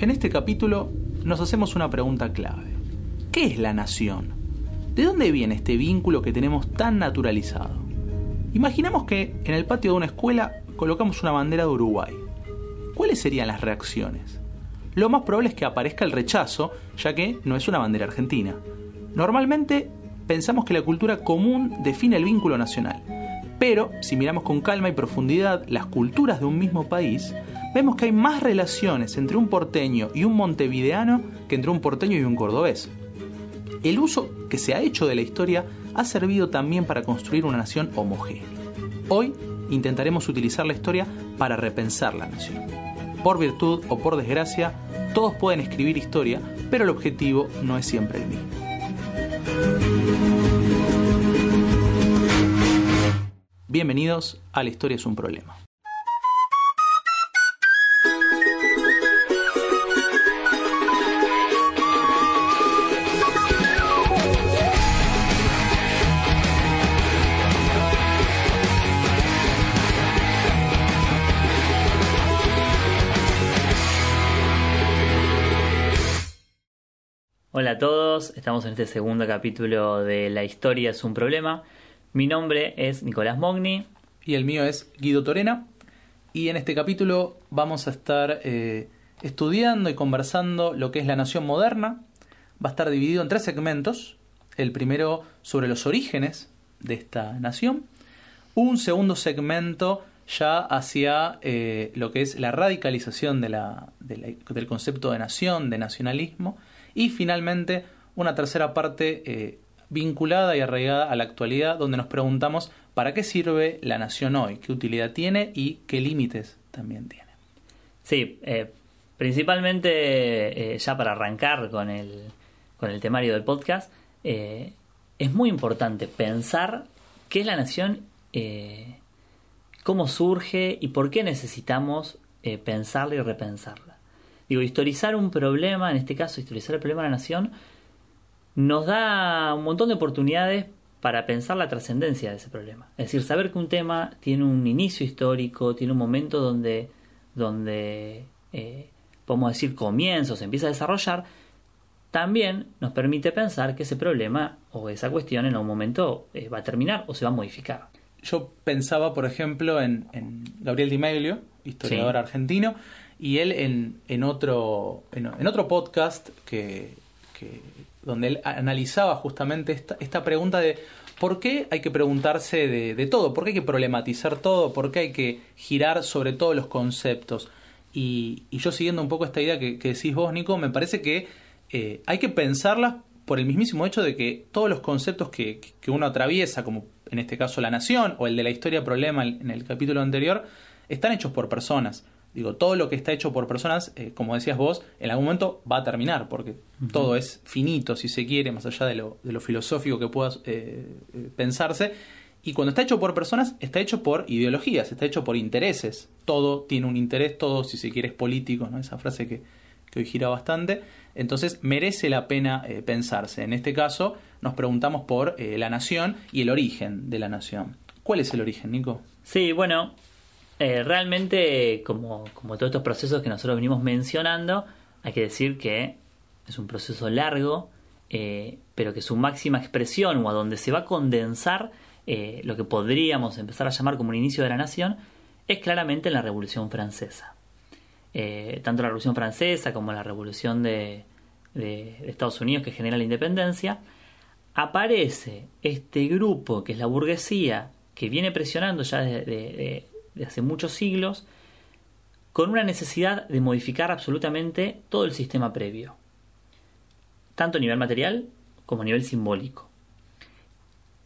En este capítulo nos hacemos una pregunta clave. ¿Qué es la nación? ¿De dónde viene este vínculo que tenemos tan naturalizado? Imaginemos que en el patio de una escuela colocamos una bandera de Uruguay. ¿Cuáles serían las reacciones? Lo más probable es que aparezca el rechazo, ya que no es una bandera argentina. Normalmente pensamos que la cultura común define el vínculo nacional, pero si miramos con calma y profundidad las culturas de un mismo país, vemos que hay más relaciones entre un porteño y un montevideano que entre un porteño y un cordobés. El uso que se ha hecho de la historia ha servido también para construir una nación homogénea. Hoy intentaremos utilizar la historia para repensar la nación. Por virtud o por desgracia, todos pueden escribir historia, pero el objetivo no es siempre el mismo. Bienvenidos a La Historia es un Problema. Hola a todos, estamos en este segundo capítulo de La historia es un problema. Mi nombre es Nicolás Mogni. Y el mío es Guido Torena. Y en este capítulo vamos a estar eh, estudiando y conversando lo que es la nación moderna. Va a estar dividido en tres segmentos. El primero sobre los orígenes de esta nación. Un segundo segmento ya hacia eh, lo que es la radicalización del concepto de nación, de nacionalismo y finalmente, una tercera parte eh, vinculada y arraigada a la actualidad, donde nos preguntamos para qué sirve la nación hoy, qué utilidad tiene y qué límites también tiene. Sí, eh, principalmente eh, ya para arrancar con el, con el temario del podcast, es muy importante pensar qué es la nación, cómo surge y por qué necesitamos pensarla y repensarla. Digo, historizar un problema, en este caso historizar el problema de la nación, nos da un montón de oportunidades para pensar la trascendencia de ese problema. Es decir, saber que un tema tiene un inicio histórico, tiene un momento donde, donde eh, podemos decir, comienzo, se empieza a desarrollar, también nos permite pensar que ese problema o esa cuestión en algún momento eh, va a terminar o se va a modificar. Yo pensaba, por ejemplo, en, Gabriel Di Meglio, historiador argentino, y él en, en, otro, en, otro podcast que, donde él analizaba justamente esta, esta pregunta de por qué hay que preguntarse de, todo, por qué hay que problematizar todo, por qué hay que girar sobre todos los conceptos. Y, y yo siguiendo un poco esta idea que, decís vos, Nico, me parece que eh, hay que pensarlas por el mismísimo hecho de que todos los conceptos que, que uno atraviesa, como en este caso la nación o el de la historia problema en el capítulo anterior, están hechos por personas. Digo, todo lo que está hecho por personas, eh, como decías vos, en algún momento va a terminar, porque todo es finito, si se quiere, más allá de lo, de lo filosófico que pueda eh, eh, pensarse. Y cuando está hecho por personas, está hecho por ideologías, está hecho por intereses. Todo tiene un interés, todo, si se quiere, es político, ¿no? Esa frase que, que hoy gira bastante. Entonces, merece la pena pensarse. En este caso, nos preguntamos por la nación y el origen de la nación. ¿Cuál es el origen, Nico? Sí, bueno, eh, realmente, como, como todos estos procesos que nosotros venimos mencionando, hay que decir que es un proceso largo, eh, pero que su máxima expresión o a donde se va a condensar eh, lo que podríamos empezar a llamar como un inicio de la nación es claramente en la Revolución Francesa. tanto la Revolución Francesa como la Revolución de, Estados Unidos que genera la independencia, aparece este grupo que es la burguesía que viene presionando ya desde de hace muchos siglos, con una necesidad de modificar absolutamente todo el sistema previo, tanto a nivel material como a nivel simbólico.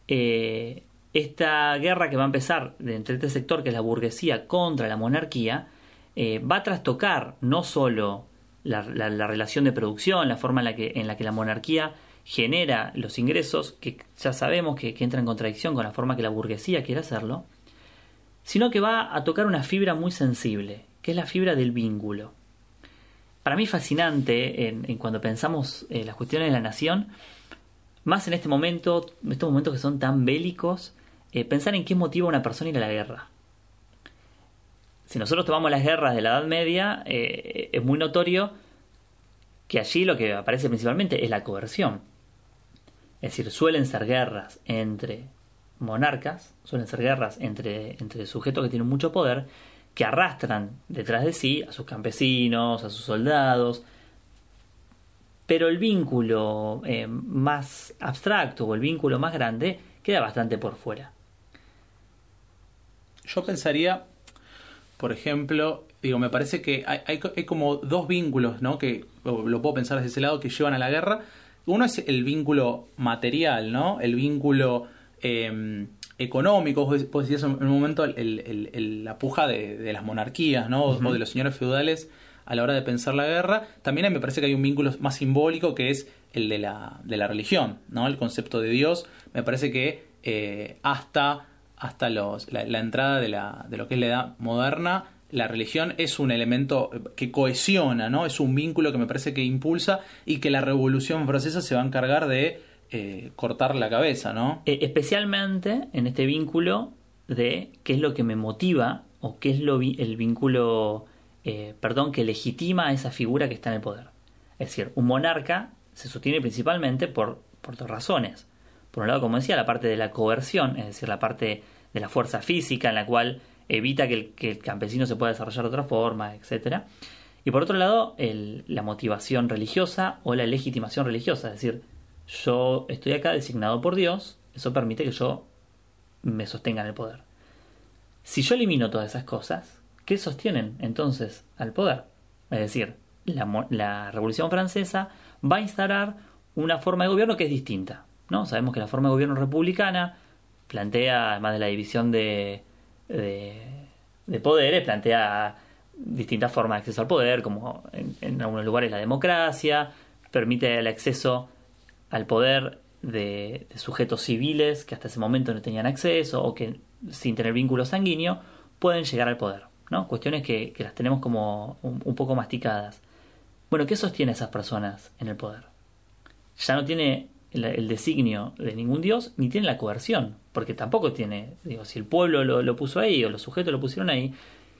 Eh, esta guerra que va a empezar entre este sector, que es la burguesía, contra la monarquía, eh, va a trastocar no solo la, relación de producción, la forma en la, que, en la que la monarquía genera los ingresos, que ya sabemos que entra en contradicción con la forma que la burguesía quiere hacerlo, sino que va a tocar una fibra muy sensible, que es la fibra del vínculo. Para mí es fascinante en, cuando pensamos en las cuestiones de la nación, más en este momento, en estos momentos que son tan bélicos, eh, pensar en qué motiva una persona ir a la guerra. Si nosotros tomamos las guerras de la Edad Media, eh, es muy notorio que allí lo que aparece principalmente es la coerción. Es decir, suelen ser guerras entre monarcas, suelen ser guerras entre, entre sujetos que tienen mucho poder, que arrastran detrás de sí a sus campesinos, a sus soldados, pero el vínculo eh, más abstracto o el vínculo más grande queda bastante por fuera. Yo pensaría, por ejemplo, digo, me parece que hay, hay, como dos vínculos, ¿no? Que lo puedo pensar desde ese lado que llevan a la guerra. Uno es el vínculo material, ¿no? El vínculo em, económico, vos decías en un momento la puja de, las monarquías, ¿no? O de los señores feudales a la hora de pensar la guerra. También me parece que hay un vínculo más simbólico que es el de la, de la religión, ¿no? El concepto de Dios. Me parece que eh, hasta, hasta los, la, entrada de, la, de lo que es la edad moderna, la religión es un elemento que cohesiona, ¿no? Es un vínculo que me parece que impulsa y que la revolución francesa se va a encargar de eh, cortar la cabeza, ¿no? E, especialmente en este vínculo de qué es lo que me motiva o qué es lo el vínculo eh, perdón, que legitima a esa figura que está en el poder. Es decir, un monarca se sostiene principalmente por, por dos razones. Por un lado, como decía, la parte de la coerción, es decir, la parte de la fuerza física en la cual evita que el, campesino se pueda desarrollar de otra forma, etc. Y por otro lado, la motivación religiosa o la legitimación religiosa, es decir, yo estoy acá designado por Dios, eso permite que yo me sostenga en el poder. Si yo elimino todas esas cosas, ¿Qué sostienen entonces al poder. Es decir, la, Revolución Francesa va a instalar una forma de gobierno que es distinta. ¿no? Sabemos que la forma de gobierno republicana plantea, además de la división de, de, poderes, plantea distintas formas de acceso al poder, como en, algunos lugares la democracia, permite el acceso al poder de, sujetos civiles que hasta ese momento no tenían acceso o que sin tener vínculo sanguíneo pueden llegar al poder. Cuestiones que, las tenemos como un, poco masticadas. Bueno, ¿qué sostiene a esas personas en el poder? Ya no tiene el, designio de ningún dios, ni tiene la coerción, porque tampoco tiene, digo, si el pueblo lo, puso ahí o los sujetos lo pusieron ahí,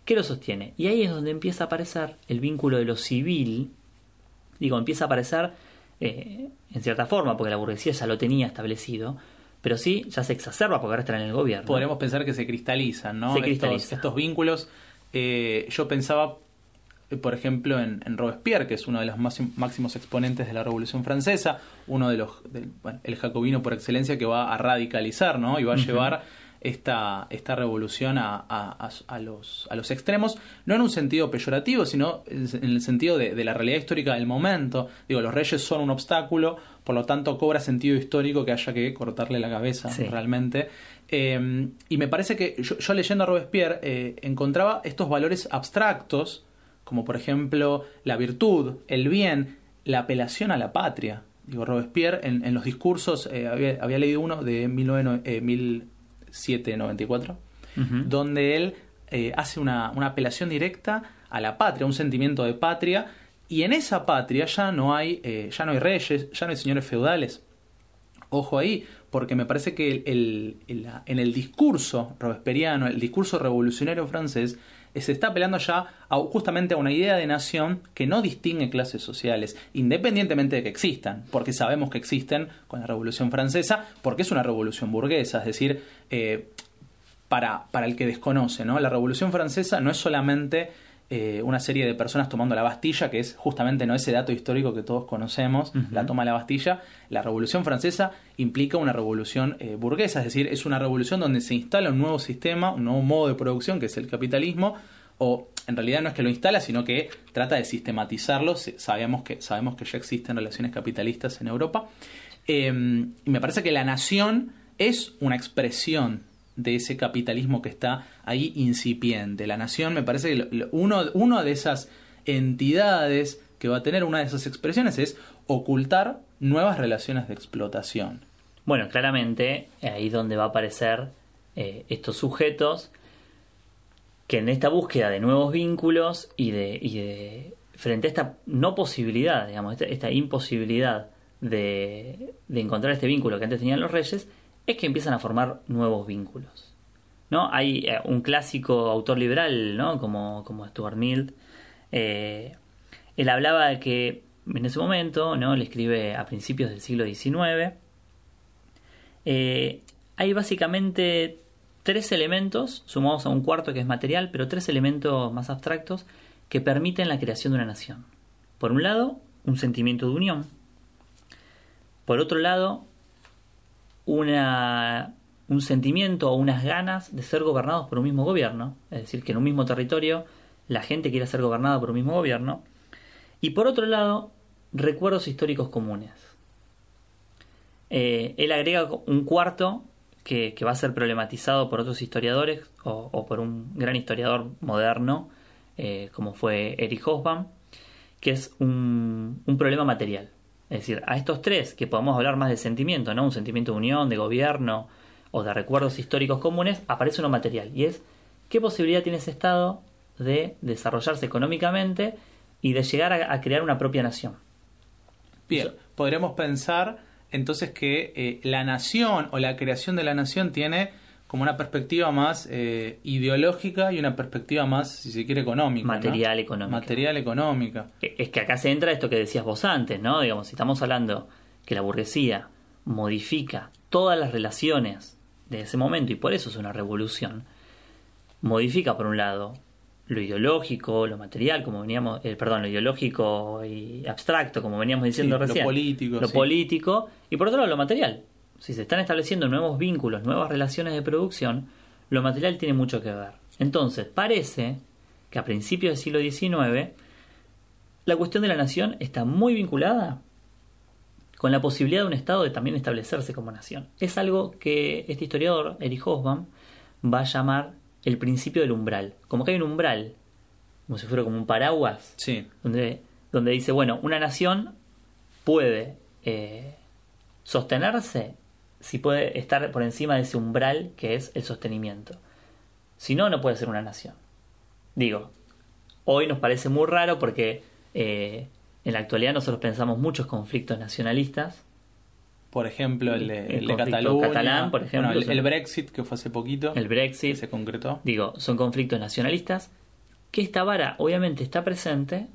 ¿qué lo sostiene? Y ahí es donde empieza a aparecer el vínculo de lo civil, digo, empieza a aparecer eh, en cierta forma, porque la burguesía ya lo tenía establecido, pero sí ya se exacerba porque ahora están en el gobierno. Podremos pensar que se cristalizan, ¿no? Se cristalizan. estos vínculos eh, yo pensaba, eh, por ejemplo, en, Robespierre, que es uno de los máximos exponentes de la Revolución Francesa, uno de los, el jacobino por excelencia que va a radicalizar, ¿no? Y va a llevar esta, esta revolución a, a, los, a los extremos, no en un sentido peyorativo, sino en el sentido de, la realidad histórica del momento. Digo, los reyes son un obstáculo, por lo tanto cobra sentido histórico que haya que cortarle la cabeza realmente. Eh, y me parece que yo, leyendo a Robespierre eh, encontraba estos valores abstractos, como por ejemplo la virtud, el bien, la apelación a la patria. Digo, Robespierre en, los discursos, eh, había, leído uno de 1794, donde él hace una, una apelación directa a la patria, un sentimiento de patria, y en esa patria ya no hay, ya no hay reyes, ya no hay señores feudales. Ojo ahí, porque me parece que el, en el discurso robesperiano, el discurso revolucionario francés, eh, se está apelando ya justamente a una idea de nación que no distingue clases sociales, independientemente de que existan, porque sabemos que existen con la Revolución Francesa, porque es una revolución burguesa, es decir, eh, para, para el que desconoce, ¿no? la Revolución Francesa no es solamente eh, una serie de personas tomando la Bastilla, que es justamente no ese dato histórico que todos conocemos, la toma de la Bastilla. La Revolución Francesa implica una revolución eh, burguesa, es decir, es una revolución donde se instala un nuevo sistema, un nuevo modo de producción, que es el capitalismo, o en realidad no es que lo instala, sino que trata de sistematizarlo. Sabemos que, sabemos que ya existen relaciones capitalistas en Europa. Em, y me parece que la nación es una expresión de ese capitalismo que está ahí incipiente. La nación me parece que uno, de esas entidades que va a tener una de esas expresiones es ocultar nuevas relaciones de explotación. Bueno, claramente ahí donde va a aparecer eh, estos sujetos que en esta búsqueda de nuevos vínculos y de, y de frente a esta no posibilidad, digamos, esta, imposibilidad de, de encontrar este vínculo que antes tenían los reyes, es que empiezan a formar nuevos vínculos. ¿no? Hay eh, un clásico autor liberal, ¿no? como, como Stuart Mill, eh, él hablaba de que en ese momento, ¿no? le escribe a principios del siglo XIX, eh, hay básicamente tres elementos, sumados a un cuarto que es material, pero tres elementos más abstractos que permiten la creación de una nación. Por un lado, un sentimiento de unión. Por otro lado, una, un sentimiento o unas ganas de ser gobernados por un mismo gobierno, es decir, que en un mismo territorio la gente quiera ser gobernada por un mismo gobierno. Y por otro lado, recuerdos históricos comunes. Eh, él agrega un cuarto que, va a ser problematizado por otros historiadores o, por un gran historiador moderno, eh, como fue Erich Hobsbawm, que es un, un, problema material. Es decir, a estos tres, que podemos hablar más de sentimiento, ¿no? un sentimiento de unión, de gobierno o de recuerdos históricos comunes, aparece uno material. Y es, ¿qué posibilidad tiene ese Estado de desarrollarse económicamente y de llegar a, crear una propia nación? Bien, podremos pensar entonces que eh, la nación o la creación de la nación tiene como una perspectiva más eh, ideológica y una perspectiva más, si se quiere, económica. Material económica. Material económica. Es que acá se entra esto que decías vos antes, ¿no? Digamos, si estamos hablando que la burguesía modifica todas las relaciones de ese momento y por eso es una revolución, modifica por un lado lo ideológico, lo material, como veníamos, eh, perdón, lo ideológico y abstracto, como veníamos diciendo recién. Lo político. Lo político. Y por otro lado, lo material. Si se están estableciendo nuevos vínculos, nuevas relaciones de producción, lo material tiene mucho que ver. Entonces, parece que a principios del siglo XIX, la cuestión de la nación está muy vinculada con la posibilidad de un Estado de también establecerse como nación. Es algo que este historiador, Erich Hobsbawm, va a llamar el principio del umbral. Como que hay un umbral, como si fuera como un paraguas, sí. donde, donde dice, bueno, una nación puede eh, sostenerse si puede estar por encima de ese umbral que es el sostenimiento. Si no, no puede ser una nación. Digo, hoy nos parece muy raro porque eh, en la actualidad nosotros pensamos muchos conflictos nacionalistas por ejemplo, el de, Cataluña. Catalán, por ejemplo. el, Brexit, que fue hace poquito. El Brexit. se concretó. Digo, son conflictos nacionalistas que esta vara obviamente está presente,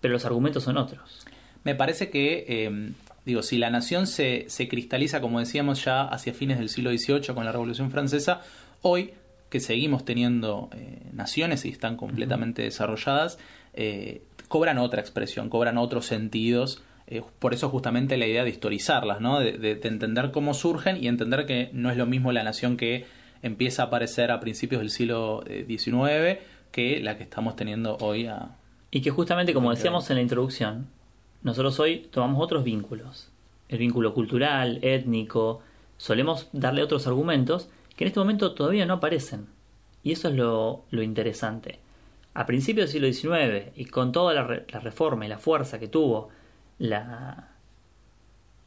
pero los argumentos son otros. Me parece que, eh, digo, si la nación se, se cristaliza, como decíamos ya, hacia fines del siglo XVIII con la Revolución Francesa, hoy que seguimos teniendo eh, naciones y están completamente desarrolladas, eh, cobran otra expresión, cobran otros sentidos eh, por eso justamente la idea de historizarlas, ¿no? De, entender cómo surgen y entender que no es lo mismo la nación que empieza a aparecer a principios del siglo XIX que la que estamos teniendo hoy. A, y que justamente, como decíamos en la introducción, nosotros hoy tomamos otros vínculos. El vínculo cultural, étnico, solemos darle otros argumentos que en este momento todavía no aparecen. Y eso es lo, interesante. A principios del siglo XIX y con toda la reforma y la fuerza que tuvo la,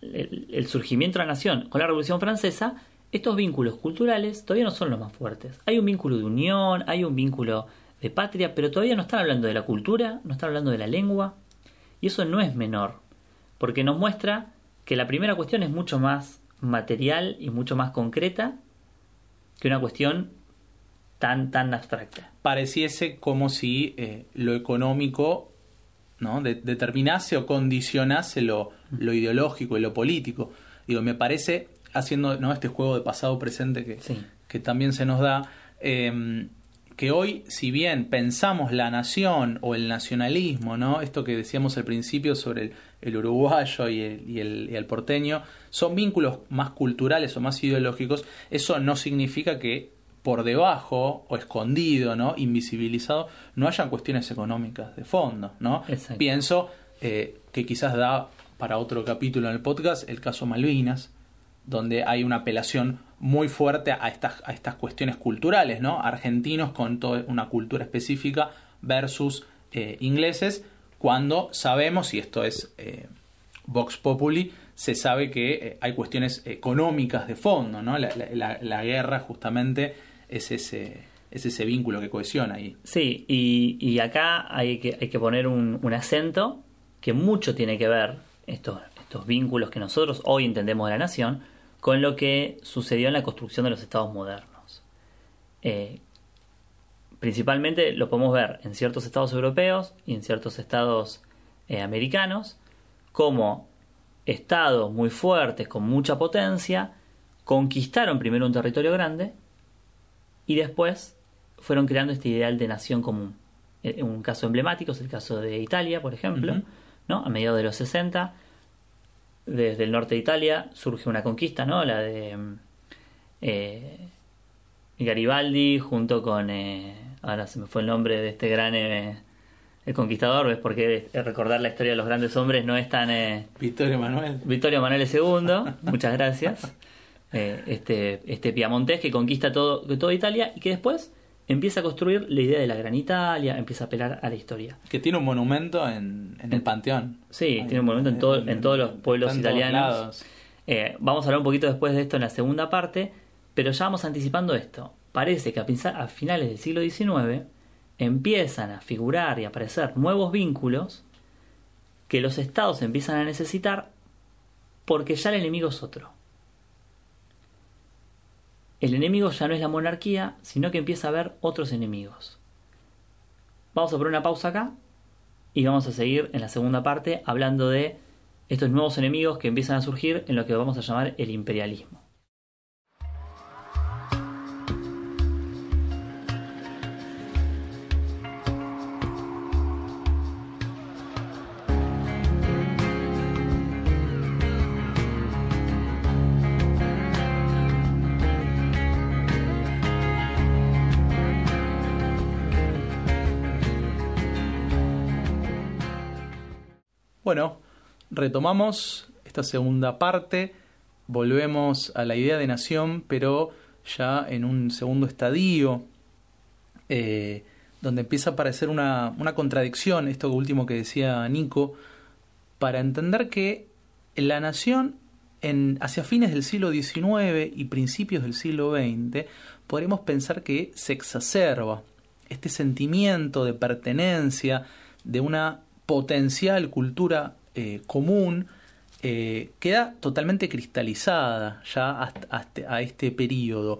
el, surgimiento de la nación con la Revolución Francesa, estos vínculos culturales todavía no son los más fuertes. Hay un vínculo de unión, hay un vínculo de patria, pero todavía no están hablando de la cultura, no están hablando de la lengua, y eso no es menor, porque nos muestra que la primera cuestión es mucho más material y mucho más concreta que una cuestión tan, tan abstracta. Pareciese como si eh, lo económico ¿no? determinase o condicionase lo, lo, ideológico y lo político. Digo, me parece, haciendo ¿no? este juego de pasado-presente que, que también se nos da, em, que hoy, si bien pensamos la nación o el nacionalismo, ¿no? esto que decíamos al principio sobre el, uruguayo y el, y, el, y el porteño, son vínculos más culturales o más ideológicos, eso no significa que por debajo o escondido, ¿no? invisibilizado, no hayan cuestiones económicas de fondo. ¿no? Pienso eh, que quizás da para otro capítulo en el podcast el caso Malvinas, donde hay una apelación muy fuerte a estas, a estas cuestiones culturales, ¿no? argentinos con toda una cultura específica versus eh, ingleses, cuando sabemos, y esto es eh, Vox Populi, se sabe que hay cuestiones económicas de fondo, ¿no? La, la guerra justamente es ese, es ese vínculo que cohesiona ahí. Sí, y, acá hay que, hay que poner un, acento que mucho tiene que ver, estos, estos vínculos que nosotros hoy entendemos de la nación, con lo que sucedió en la construcción de los estados modernos. Eh, principalmente lo podemos ver en ciertos estados europeos y en ciertos estados eh, americanos, como estados muy fuertes, con mucha potencia, conquistaron primero un territorio grande y después fueron creando este ideal de nación común. Eh, un caso emblemático es el caso de Italia, por ejemplo, ¿no? a mediados de los 60, desde el norte de Italia surge una conquista, ¿no? la de eh, Garibaldi junto con, eh, ahora se me fue el nombre de este gran el conquistador, ¿ves? Porque recordar la historia de los grandes hombres no es tan... Vittorio Manuel. Vittorio Manuel II, muchas gracias. este, este piamontés que conquista todo, toda Italia y que después empieza a construir la idea de la Gran Italia, empieza a apelar a la historia. Que tiene un monumento en, el Panteón. Sí, tiene un monumento en, todo, en todos los pueblos italianos. Eh, vamos a hablar un poquito después de esto en la segunda parte, pero ya vamos anticipando esto. Parece que a, a finales del siglo XIX empiezan a figurar y a aparecer nuevos vínculos que los estados empiezan a necesitar porque ya el enemigo es otro el enemigo ya no es la monarquía, sino que empieza a haber otros enemigos. Vamos a poner una pausa acá y vamos a seguir en la segunda parte hablando de estos nuevos enemigos que empiezan a surgir en lo que vamos a llamar el imperialismo. Bueno, retomamos esta segunda parte, volvemos a la idea de nación, pero ya en un segundo estadio, eh, donde empieza a aparecer una, contradicción, esto último que decía Nico, para entender que la nación en, hacia fines del siglo XIX y principios del siglo XX, podríamos pensar que se exacerba este sentimiento de pertenencia, de una potencial cultura eh, común eh, queda totalmente cristalizada ya hasta, a este periodo.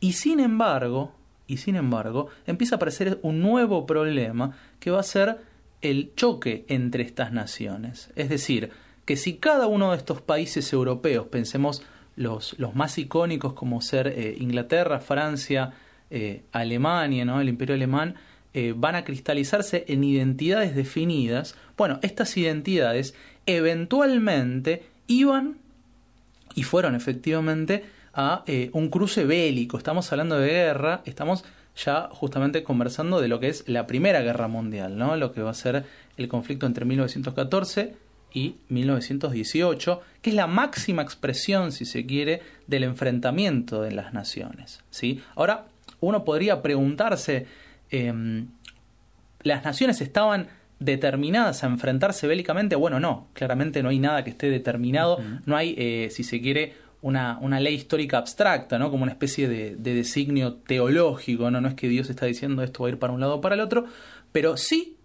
Y sin embargo, y sin embargo, empieza a aparecer un nuevo problema que va a ser el choque entre estas naciones. Es decir, que si cada uno de estos países europeos, pensemos los, los más icónicos como ser eh, Inglaterra, Francia, Alemania, ¿no? el imperio alemán, eh, van a cristalizarse en identidades definidas, bueno, estas identidades eventualmente iban y fueron efectivamente a eh, un cruce bélico. Estamos hablando de guerra, estamos ya justamente conversando de lo que es la Primera Guerra Mundial, ¿no? lo que va a ser el conflicto entre 1914 y 1918, que es la máxima expresión, si se quiere, del enfrentamiento de las naciones. ¿sí? Ahora, uno podría preguntarse, Em, las naciones estaban determinadas a enfrentarse bélicamente, bueno, no, claramente no hay nada que esté determinado, no hay, eh, si se quiere, una, una, ley histórica abstracta, ¿no? Como una especie de, designio teológico, ¿no? No es que Dios está diciendo esto va a ir para un lado o para el otro, pero sí,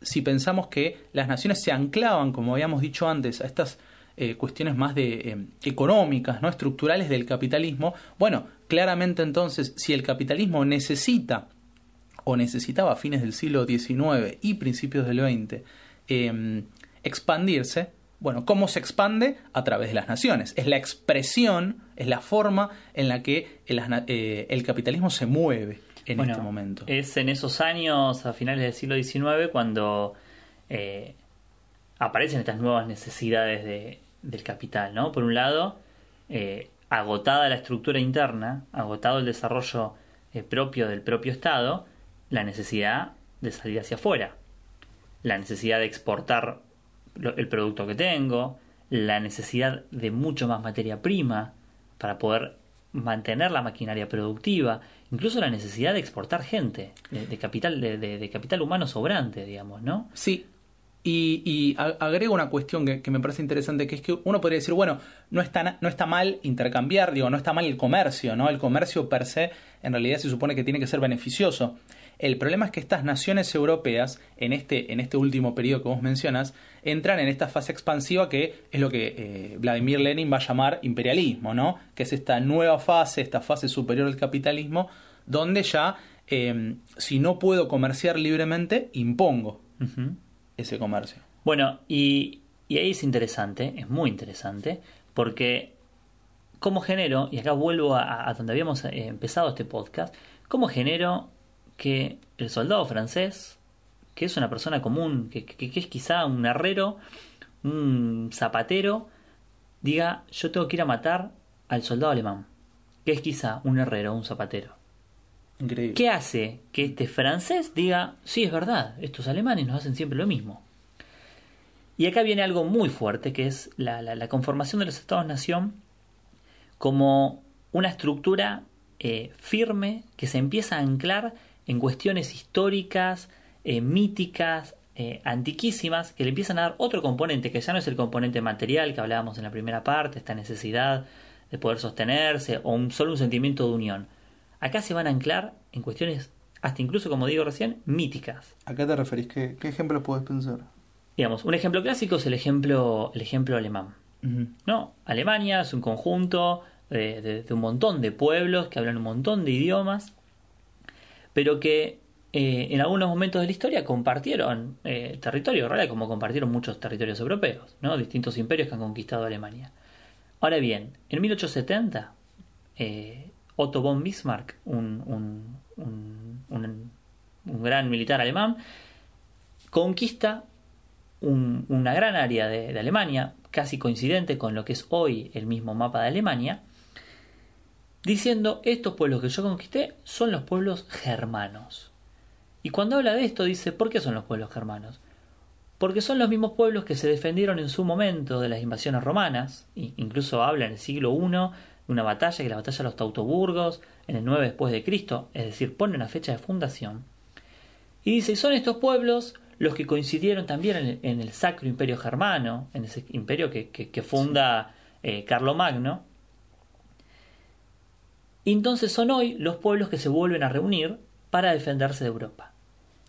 si pensamos que las naciones se anclaban, como habíamos dicho antes, a estas eh, cuestiones más de em, económicas, ¿no? Estructurales del capitalismo, bueno, claramente entonces, si el capitalismo necesita o necesitaba a fines del siglo XIX y principios del XX em, expandirse, bueno, ¿cómo se expande? A través de las naciones. Es la expresión, es la forma en la que el, eh, capitalismo se mueve en este momento. Es en esos años, a finales del siglo XIX, cuando eh, aparecen estas nuevas necesidades del capital, ¿no? Por un lado, eh, agotada la estructura interna, agotado el desarrollo propio del propio Estado, la necesidad de salir hacia afuera, la necesidad de exportar el producto que tengo, la necesidad de mucho más materia prima para poder mantener la maquinaria productiva, incluso la necesidad de exportar gente, de, capital, de, capital humano sobrante, digamos, ¿no? Sí. Y, agrego una cuestión que, me parece interesante, que es que uno podría decir, bueno, no está, no está mal intercambiar, digo, no está mal el comercio, ¿no? El comercio per se, en realidad se supone que tiene que ser beneficioso. El problema es que estas naciones europeas, en este, en este último periodo que vos mencionas, entran en esta fase expansiva que es lo que eh, Vladimir Lenin va a llamar imperialismo, ¿no? Que es esta nueva fase, esta fase superior al capitalismo, donde ya, em, si no puedo comerciar libremente, impongo ese comercio. Bueno, y, ahí es interesante, es muy interesante, porque como genero, y acá vuelvo a, donde habíamos eh, empezado este podcast, como genero que el soldado francés, que es una persona común, que, que es quizá un herrero, un zapatero, diga, yo tengo que ir a matar al soldado alemán, que es quizá un herrero, un zapatero. Increíble. ¿Qué hace que este francés diga, sí, es verdad, estos alemanes nos hacen siempre lo mismo? Y acá viene algo muy fuerte, que es la, conformación de los estados-nación como una estructura eh, firme que se empieza a anclar en cuestiones históricas, eh, míticas, eh, antiquísimas, que le empiezan a dar otro componente, que ya no es el componente material que hablábamos en la primera parte, esta necesidad de poder sostenerse o un, solo un sentimiento de unión. Acá se van a anclar en cuestiones, hasta incluso, como digo recién, míticas. ¿A qué te referís? ¿Qué, qué ejemplo puedes pensar? Digamos, un ejemplo clásico es el ejemplo, el ejemplo alemán. ¿No? Alemania es un conjunto de, un montón de pueblos que hablan un montón de idiomas, pero que eh, en algunos momentos de la historia compartieron eh, territorio, realidad como compartieron muchos territorios europeos, ¿no? distintos imperios que han conquistado Alemania. Ahora bien, en 1870, eh, Otto von Bismarck, un, gran militar alemán, conquista una gran área de, Alemania, casi coincidente con lo que es hoy el mismo mapa de Alemania, diciendo, estos pueblos que yo conquisté son los pueblos germanos. Y cuando habla de esto dice, ¿por qué son los pueblos germanos? Porque son los mismos pueblos que se defendieron en su momento de las invasiones romanas, incluso habla en el siglo I de una batalla, que es la batalla de los Tautoburgos, en el 9 después de Cristo, es decir, pone una fecha de fundación. Y dice, y son estos pueblos los que coincidieron también en el, Sacro Imperio Germano, en ese imperio que, funda eh, Carlomagno. Y entonces son hoy los pueblos que se vuelven a reunir para defenderse de Europa.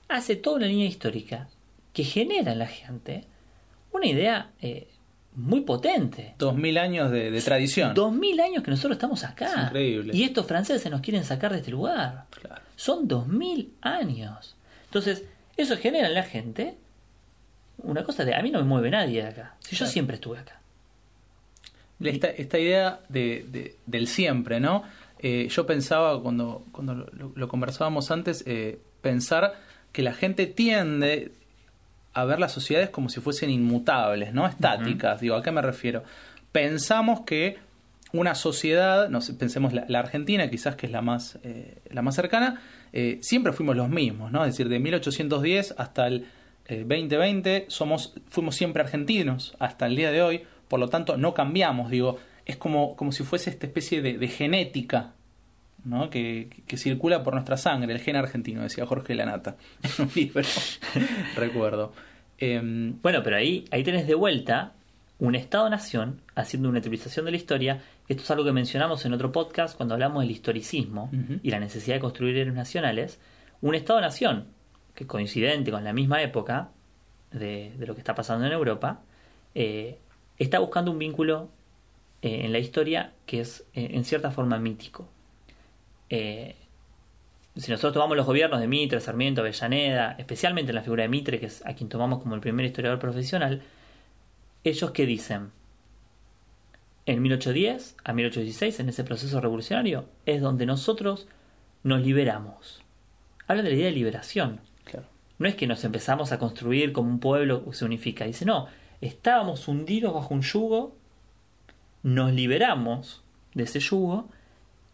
Hace toda una línea histórica que genera en la gente una idea eh, muy potente. Dos mil años de, tradición. Dos mil años que nosotros estamos acá. increíble. Y estos franceses nos quieren sacar de este lugar. Son dos mil años. Entonces, eso genera en la gente una cosa de a mí no me mueve nadie de acá. Si yo siempre estuve acá. Esta, esta idea de, del siempre, ¿no? Eh, yo pensaba cuando, cuando lo, conversábamos antes, eh, pensar que la gente tiende a ver las sociedades como si fuesen inmutables, ¿no? Estáticas. Digo, ¿a qué me refiero? Pensamos que una sociedad, no sé, pensemos la, Argentina, quizás que es la más, eh, la más cercana, eh, siempre fuimos los mismos, ¿no? Es decir, de 1810 hasta el 2020 eh, somos, fuimos siempre argentinos hasta el día de hoy, por lo tanto no cambiamos, digo, es como, como si fuese esta especie de, genética ¿no? Que, que, circula por nuestra sangre, el gen argentino, decía Jorge Lanata en un libro, recuerdo. Em, bueno, pero ahí, ahí tenés de vuelta un Estado-nación haciendo una utilización de la historia. Esto es algo que mencionamos en otro podcast cuando hablamos del historicismo y la necesidad de construir héroes nacionales. Un Estado-nación que coincidente con la misma época de, lo que está pasando en Europa, eh, está buscando un vínculo eh, en la historia que es eh, en cierta forma mítico. si nosotros tomamos los gobiernos de Mitre, Sarmiento, Avellaneda, especialmente en la figura de Mitre, que es a quien tomamos como el primer historiador profesional, ellos qué dicen? En 1810 a 1816, en ese proceso revolucionario, es donde nosotros nos liberamos. Habla de la idea de liberación. No es que nos empezamos a construir como un pueblo que se unifica. Dice, no, estábamos hundidos bajo un yugo, nos liberamos de ese yugo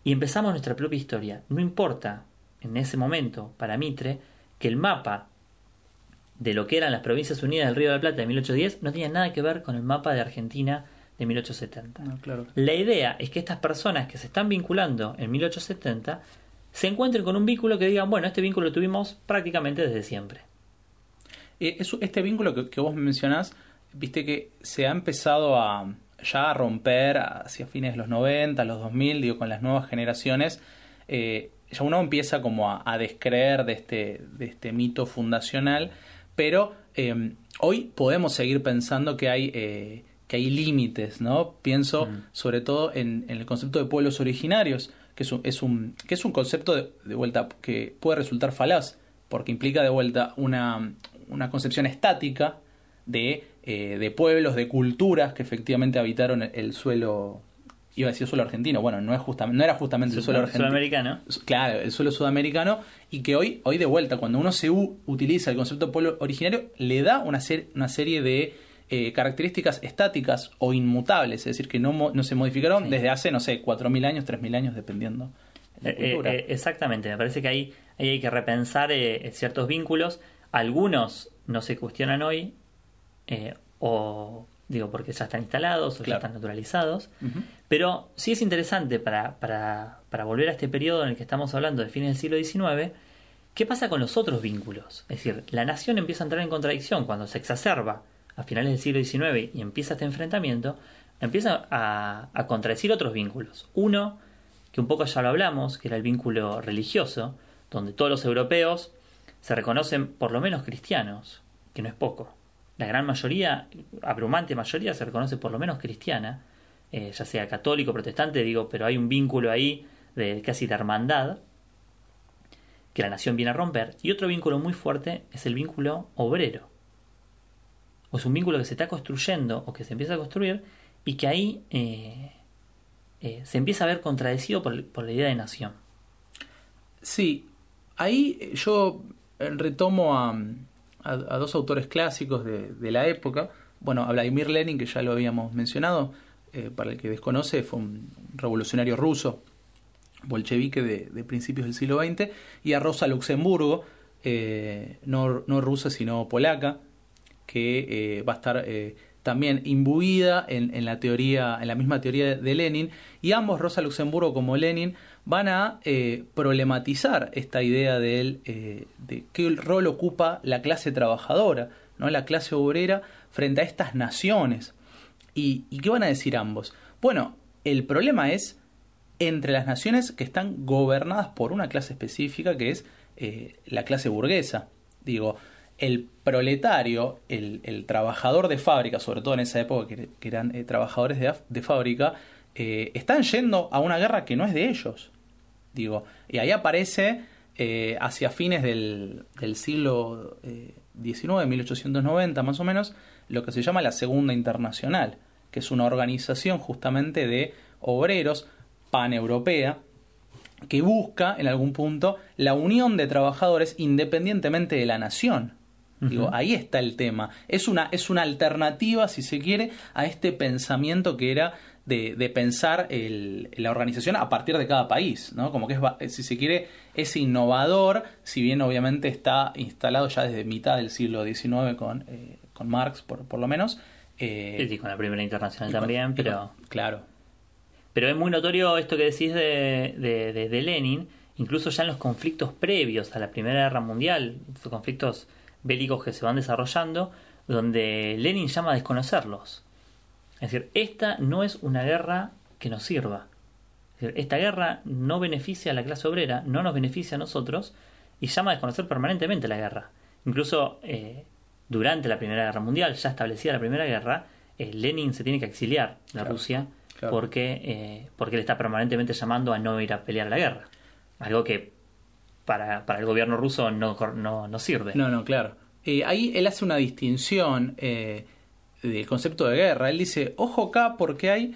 y empezamos nuestra propia historia. No importa en ese momento, para Mitre, que el mapa de lo que eran las Provincias Unidas del Río de la Plata de 1810 no tenía nada que ver con el mapa de Argentina de 1870. La idea es que estas personas que se están vinculando en 1870 se encuentren con un vínculo que digan, bueno, este vínculo lo tuvimos prácticamente desde siempre. Eh, este vínculo que, vos mencionás, viste que se ha empezado a ya a romper hacia fines de los 90, los 2000, digo, con las nuevas generaciones, eh, ya uno empieza como a, a, descreer de este, de este mito fundacional pero em, hoy podemos seguir pensando que hay, eh, que hay límites, ¿no? Pienso sobre todo en, el concepto de pueblos originarios, que es un, es un, que es un concepto de, vuelta que puede resultar falaz, porque implica de vuelta una, una concepción estática de, eh, de pueblos, de culturas que efectivamente habitaron el suelo iba a decir suelo argentino, bueno, no, es justamente, no era justamente el suelo argentino. Sudamericano. Claro, el suelo sudamericano, y que hoy, hoy de vuelta, cuando uno se utiliza el concepto de pueblo originario, le da una, una serie de eh, características estáticas o inmutables, es decir, que no, no se modificaron desde hace, no sé, 4.000 años, 3.000 años, dependiendo. Eh, eh, exactamente, me parece que ahí, ahí hay que repensar ciertos vínculos. Algunos no se cuestionan hoy, o digo, porque ya están instalados o ya están naturalizados. Pero sí es interesante para, para, para, volver a este periodo en el que estamos hablando de fines del siglo XIX, ¿qué pasa con los otros vínculos? Es decir, la nación empieza a entrar en contradicción cuando se exacerba a finales del siglo XIX y empieza este enfrentamiento, empieza a, a contradecir otros vínculos. Uno, que un poco ya lo hablamos, que era el vínculo religioso, donde todos los europeos se reconocen por lo menos cristianos, que no es poco la gran mayoría, abrumante mayoría, se reconoce por lo menos cristiana, eh, ya sea católico, protestante, digo, pero hay un vínculo ahí de casi de hermandad que la nación viene a romper. Y otro vínculo muy fuerte es el vínculo obrero. O es un vínculo que se está construyendo o que se empieza a construir y que ahí eh, eh, se empieza a ver contradecido por, por la idea de nación. Sí, ahí yo retomo a, a, dos autores clásicos de, la época. Bueno, a Vladimir Lenin, que ya lo habíamos mencionado, eh, para el que desconoce, fue un revolucionario ruso, bolchevique de, principios del siglo XX, y a Rosa Luxemburgo, eh, no, no, rusa sino polaca, que eh, va a estar también imbuida en, en, la teoría, en la misma teoría de Lenin, y ambos, Rosa Luxemburgo como Lenin, van a eh, problematizar esta idea de, eh, de qué rol ocupa la clase trabajadora, ¿no? la clase obrera, frente a estas naciones. ¿Y, qué van a decir ambos? Bueno, el problema es entre las naciones que están gobernadas por una clase específica que es eh, la clase burguesa. Digo, el proletario, el, trabajador de fábrica, sobre todo en esa época que, eran trabajadores de, fábrica, están yendo a una guerra que no es de ellos. Digo, y ahí aparece eh, hacia fines del, del siglo XIX, eh, 1890 más o menos, lo que se llama la Segunda Internacional, que es una organización justamente de obreros paneuropea que busca en algún punto la unión de trabajadores independientemente de la nación. Digo, ahí está el tema. Es una, es una alternativa, si se quiere, a este pensamiento que era de, pensar la organización a partir de cada país, ¿no? Como que es, si se quiere, es innovador, si bien obviamente está instalado ya desde mitad del siglo XIX con, eh, con Marx, por, por lo menos. Eh, sí, con la Primera Internacional también, pero... claro. Pero es muy notorio esto que decís de, de, de, Lenin, incluso ya en los conflictos previos a la Primera Guerra Mundial, conflictos bélicos que se van desarrollando, donde Lenin llama a desconocerlos. Es decir, esta no es una guerra que nos sirva. esta guerra no beneficia a la clase obrera, no nos beneficia a nosotros y llama a desconocer permanentemente la guerra. Incluso eh, durante la Primera Guerra Mundial, ya establecida la Primera Guerra, eh, Lenin se tiene que exiliar de Rusia Porque, eh, porque él está permanentemente llamando a no ir a pelear la guerra. Algo que para, para el gobierno ruso no, no, no sirve. No, no, claro. ahí él hace una distinción del concepto de guerra. Él dice, ojo acá porque hay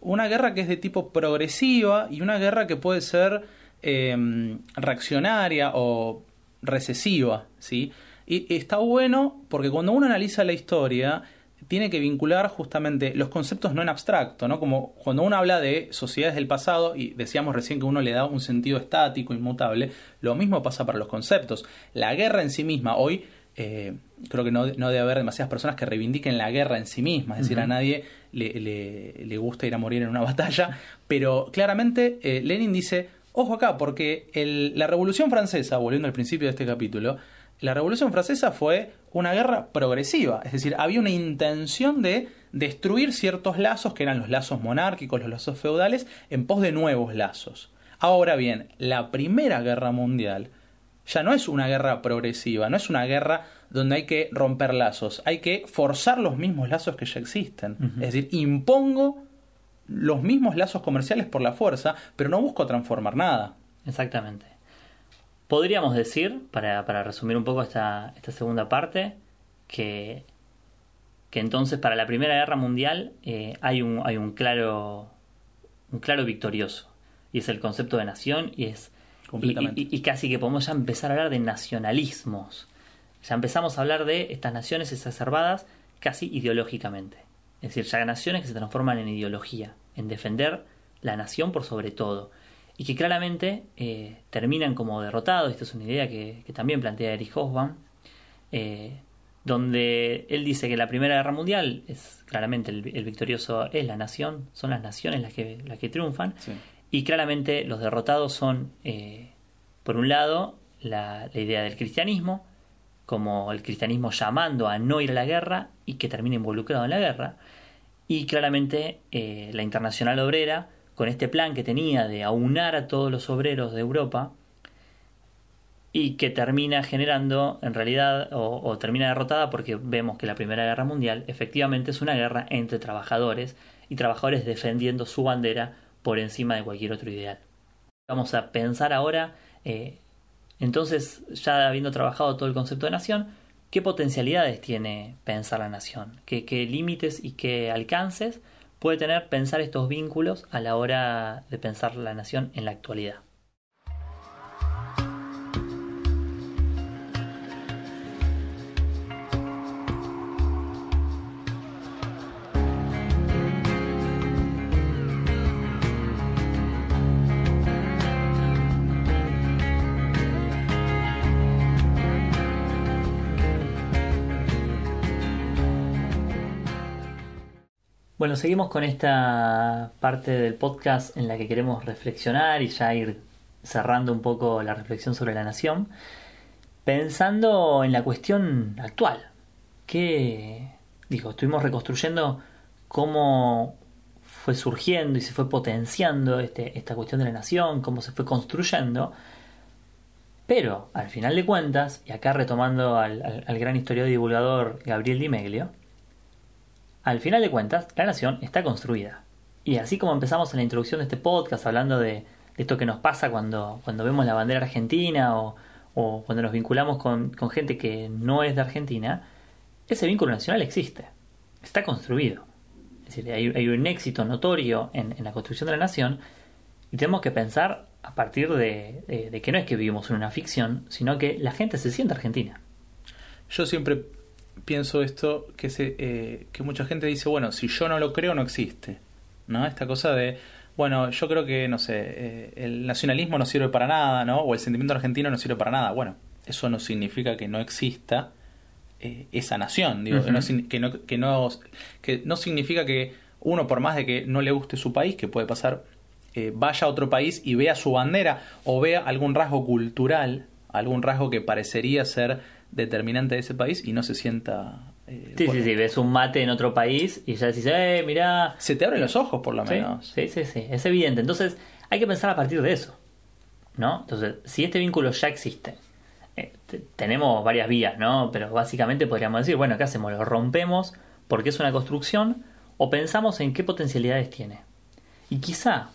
una guerra que es de tipo progresiva y una guerra que puede ser em, reaccionaria o recesiva, ¿sí? Y está bueno porque cuando uno analiza la historia tiene que vincular justamente los conceptos no en abstracto, ¿no? Como cuando uno habla de sociedades del pasado y decíamos recién que uno le da un sentido estático, inmutable, lo mismo pasa para los conceptos. La guerra en sí misma hoy eh, creo que no, debe haber demasiadas personas que reivindiquen la guerra en sí misma, es decir, a nadie le, gusta ir a morir en una batalla, pero claramente eh, Lenin dice, ojo acá, porque la Revolución Francesa, volviendo al principio de este capítulo, la Revolución Francesa fue una guerra progresiva, es decir, había una intención de destruir ciertos lazos que eran los lazos monárquicos, los lazos feudales, en pos de nuevos lazos. Ahora bien, la Primera Guerra Mundial ya no es una guerra progresiva, no es una guerra donde hay que romper lazos, hay que forzar los mismos lazos que ya existen. Es decir, impongo los mismos lazos comerciales por la fuerza, pero no busco transformar nada. Exactamente. Podríamos decir, para, resumir un poco esta, esta segunda parte, que que entonces para la Primera Guerra Mundial eh, hay, un, hay un claro un claro victorioso. Y es el concepto de nación y es y, y, casi que podemos ya empezar a hablar de nacionalismos. Ya empezamos a hablar de estas naciones exacerbadas casi ideológicamente. Es decir ya naciones que se transforman en ideología en defender la nación por sobre todo y que claramente eh, terminan como derrotados esta es una idea que, también plantea Erich Hobsbawm eh, donde él dice que la Primera Guerra Mundial es claramente el, victorioso es la nación, son las naciones las que, las que triunfan, y claramente los derrotados son, eh, por un lado, la, idea del cristianismo, como el cristianismo llamando a no ir a la guerra y que termine involucrado en la guerra, y claramente eh, la internacional obrera, con este plan que tenía de aunar a todos los obreros de Europa, y que termina generando en realidad o, termina derrotada porque vemos que la Primera Guerra Mundial efectivamente es una guerra entre trabajadores y trabajadores defendiendo su bandera por encima de cualquier otro ideal. Vamos a pensar ahora, eh, entonces ya habiendo trabajado todo el concepto de nación, ¿qué potencialidades tiene pensar la nación? ¿Qué, qué límites y qué alcances puede tener pensar estos vínculos a la hora de pensar la nación en la actualidad? Seguimos con esta parte del podcast en la que queremos reflexionar y ya ir cerrando un poco la reflexión sobre la nación, pensando en la cuestión actual. Que, digo, estuvimos reconstruyendo cómo fue surgiendo y se fue potenciando este, esta cuestión de la nación, cómo se fue construyendo, pero al final de cuentas, y acá retomando al, al gran historiador y divulgador Gabriel Di Meglio, al final de cuentas, la nación está construida. Y así como empezamos en la introducción de este podcast hablando de, esto que nos pasa cuando, cuando vemos la bandera argentina o, cuando nos vinculamos con, gente que no es de Argentina, ese vínculo nacional existe, está construido. Es decir, hay, un éxito notorio en, la construcción de la nación y tenemos que pensar a partir de, de, que no es que vivimos en una ficción, sino que la gente se siente argentina. Yo siempre pienso esto, que, se, eh, que mucha gente dice, bueno, si yo no lo creo, no existe. ¿No? Esta cosa de, bueno, yo creo que, no sé, eh, el nacionalismo no sirve para nada, ¿no? O el sentimiento argentino no sirve para nada. Bueno, eso no significa que no exista eh, esa nación, digo, que, no, que, no, que, no, que no significa que uno, por más de que no le guste su país, que puede pasar, vaya a otro país y vea su bandera o vea algún rasgo cultural, algún rasgo que parecería ser determinante de ese país y no se sienta... Eh, sí, sí, sí, ves un mate en otro país y ya decís, eh, mirá... Se te abren los ojos por lo menos. Sí, sí, sí, es evidente. Entonces hay que pensar a partir de eso, ¿no? Entonces, si este vínculo ya existe, eh, tenemos varias vías, ¿no? Pero básicamente podríamos decir, bueno, ¿qué hacemos? ¿Lo rompemos porque es una construcción o pensamos en qué potencialidades tiene? Y quizá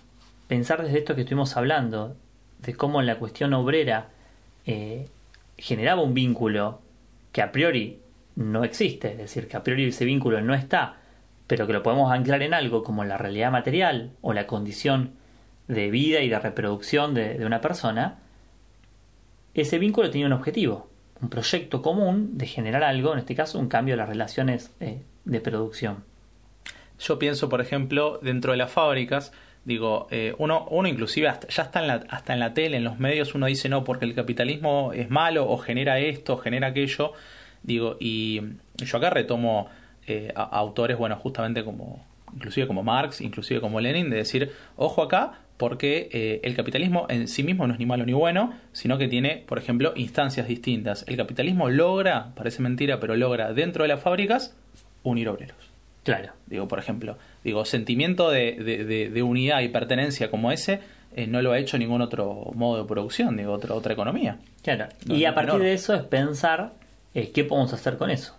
pensar desde esto que estuvimos hablando, de cómo en la cuestión obrera eh, generaba un vínculo que a priori no existe, es decir, que a priori ese vínculo no está, pero que lo podemos anclar en algo como la realidad material o la condición de vida y de reproducción de, una persona, ese vínculo tenía un objetivo, un proyecto común de generar algo, en este caso un cambio de las relaciones eh, de producción. Yo pienso, por ejemplo, dentro de las fábricas, Digo, eh, uno, uno inclusive hasta, ya está en la, hasta en la tele, en los medios, uno dice no, porque el capitalismo es malo o genera esto, genera aquello. Digo, y yo acá retomo eh, a, autores, bueno, justamente como, inclusive como Marx, inclusive como Lenin, de decir, ojo acá, porque eh, el capitalismo en sí mismo no es ni malo ni bueno, sino que tiene, por ejemplo, instancias distintas. El capitalismo logra, parece mentira, pero logra dentro de las fábricas unir obreros. Claro. Digo, por ejemplo, digo, sentimiento de, de, unidad y pertenencia como ese eh, no lo ha hecho ningún otro modo de producción, digo, otra, otra economía. Claro. y a partir de eso es pensar eh, qué podemos hacer con eso.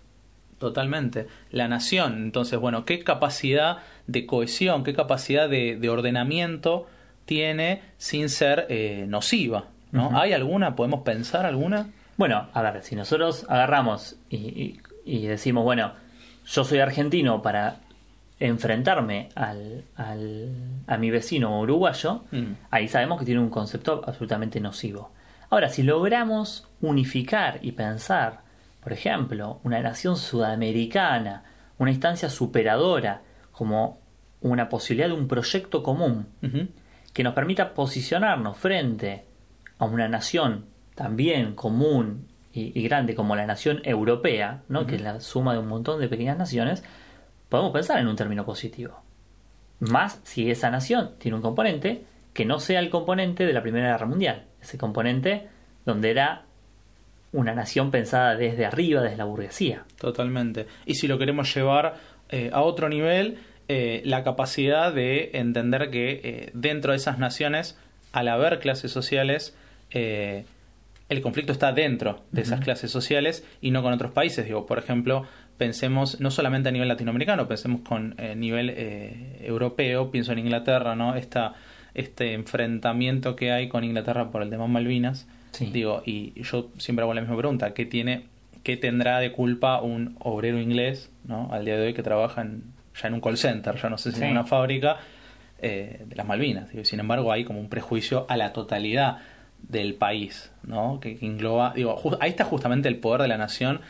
Totalmente. La nación, entonces, bueno, qué capacidad de cohesión, qué capacidad de, ordenamiento tiene sin ser eh, nociva. ¿no? ¿Hay alguna? ¿Podemos pensar alguna? Bueno, a ver, si nosotros agarramos y decimos, bueno, yo soy argentino para enfrentarme al, al, a mi vecino uruguayo, Mm. ahí sabemos que tiene un concepto absolutamente nocivo. Ahora, si logramos unificar y pensar, por ejemplo, una nación sudamericana, una instancia superadora, como una posibilidad de un proyecto común, que nos permita posicionarnos frente a una nación también común y, y grande como la nación europea, ¿no? que es la suma de un montón de pequeñas naciones, podemos pensar en un término positivo. Más si esa nación tiene un componente que no sea el componente de la Primera Guerra Mundial, ese componente donde era una nación pensada desde arriba, desde la burguesía. Totalmente. Y si lo queremos llevar eh, a otro nivel, eh, la capacidad de entender que eh, dentro de esas naciones, al haber clases sociales, el conflicto está dentro de esas clases sociales y no con otros países. Digo, por ejemplo, pensemos no solamente a nivel latinoamericano, pensemos con eh, nivel eh, europeo, pienso en Inglaterra, ¿no? Esta, este enfrentamiento que hay con Inglaterra por el tema Malvinas. Sí. Digo, y yo siempre hago la misma pregunta, ¿qué tiene, qué tendrá de culpa un obrero inglés, ¿no? Al día de hoy que trabaja en, ya en un call center, ya no sé si Sí. en una fábrica eh, de las Malvinas. Digo, sin embargo, hay como un prejuicio a la totalidad del país, ¿no? Que, que engloba, digo, ahí está justamente el poder de la nación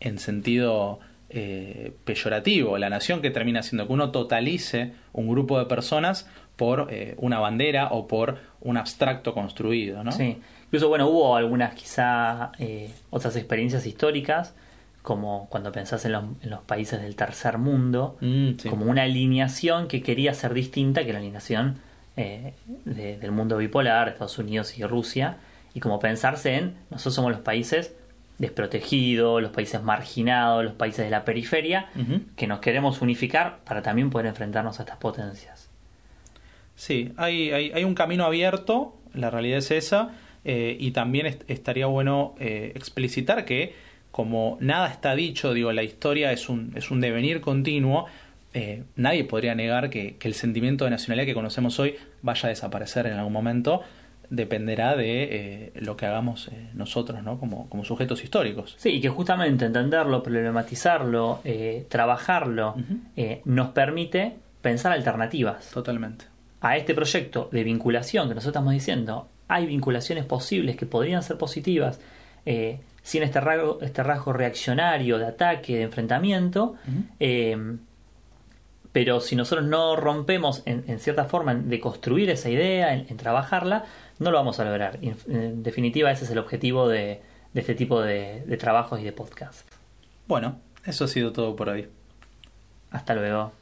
en sentido eh, peyorativo, la nación que termina haciendo que uno totalice un grupo de personas por eh, una bandera o por un abstracto construido, ¿no? Sí. Incluso, bueno, hubo algunas quizá eh, otras experiencias históricas, como cuando pensás en los, en los países del tercer mundo, Mm, sí. como una alineación que quería ser distinta que la alineación eh, de- del mundo bipolar, Estados Unidos y Rusia, y como pensarse en nosotros somos los países desprotegidos, los países marginados, los países de la periferia, que nos queremos unificar para también poder enfrentarnos a estas potencias. Sí, hay, hay, hay un camino abierto, la realidad es esa, eh, y también est- estaría bueno eh, explicitar que como nada está dicho, digo, la historia es un, es un devenir continuo, eh, nadie podría negar que, que el sentimiento de nacionalidad que conocemos hoy vaya a desaparecer en algún momento, dependerá de eh, lo que hagamos eh, nosotros, ¿no? Como, como sujetos históricos. Sí, y que justamente entenderlo, problematizarlo, trabajarlo, nos permite pensar alternativas. Totalmente. a este proyecto de vinculación que nosotros estamos diciendo, hay vinculaciones posibles que podrían ser positivas eh, sin este rasgo, este rasgo reaccionario de ataque, de enfrentamiento, pero si nosotros no rompemos en, en cierta forma de construir esa idea, en, en trabajarla, no lo vamos a lograr. Y en, en definitiva, ese es el objetivo de, de este tipo de, de trabajos y de podcasts. Bueno, eso ha sido todo por hoy. Hasta luego.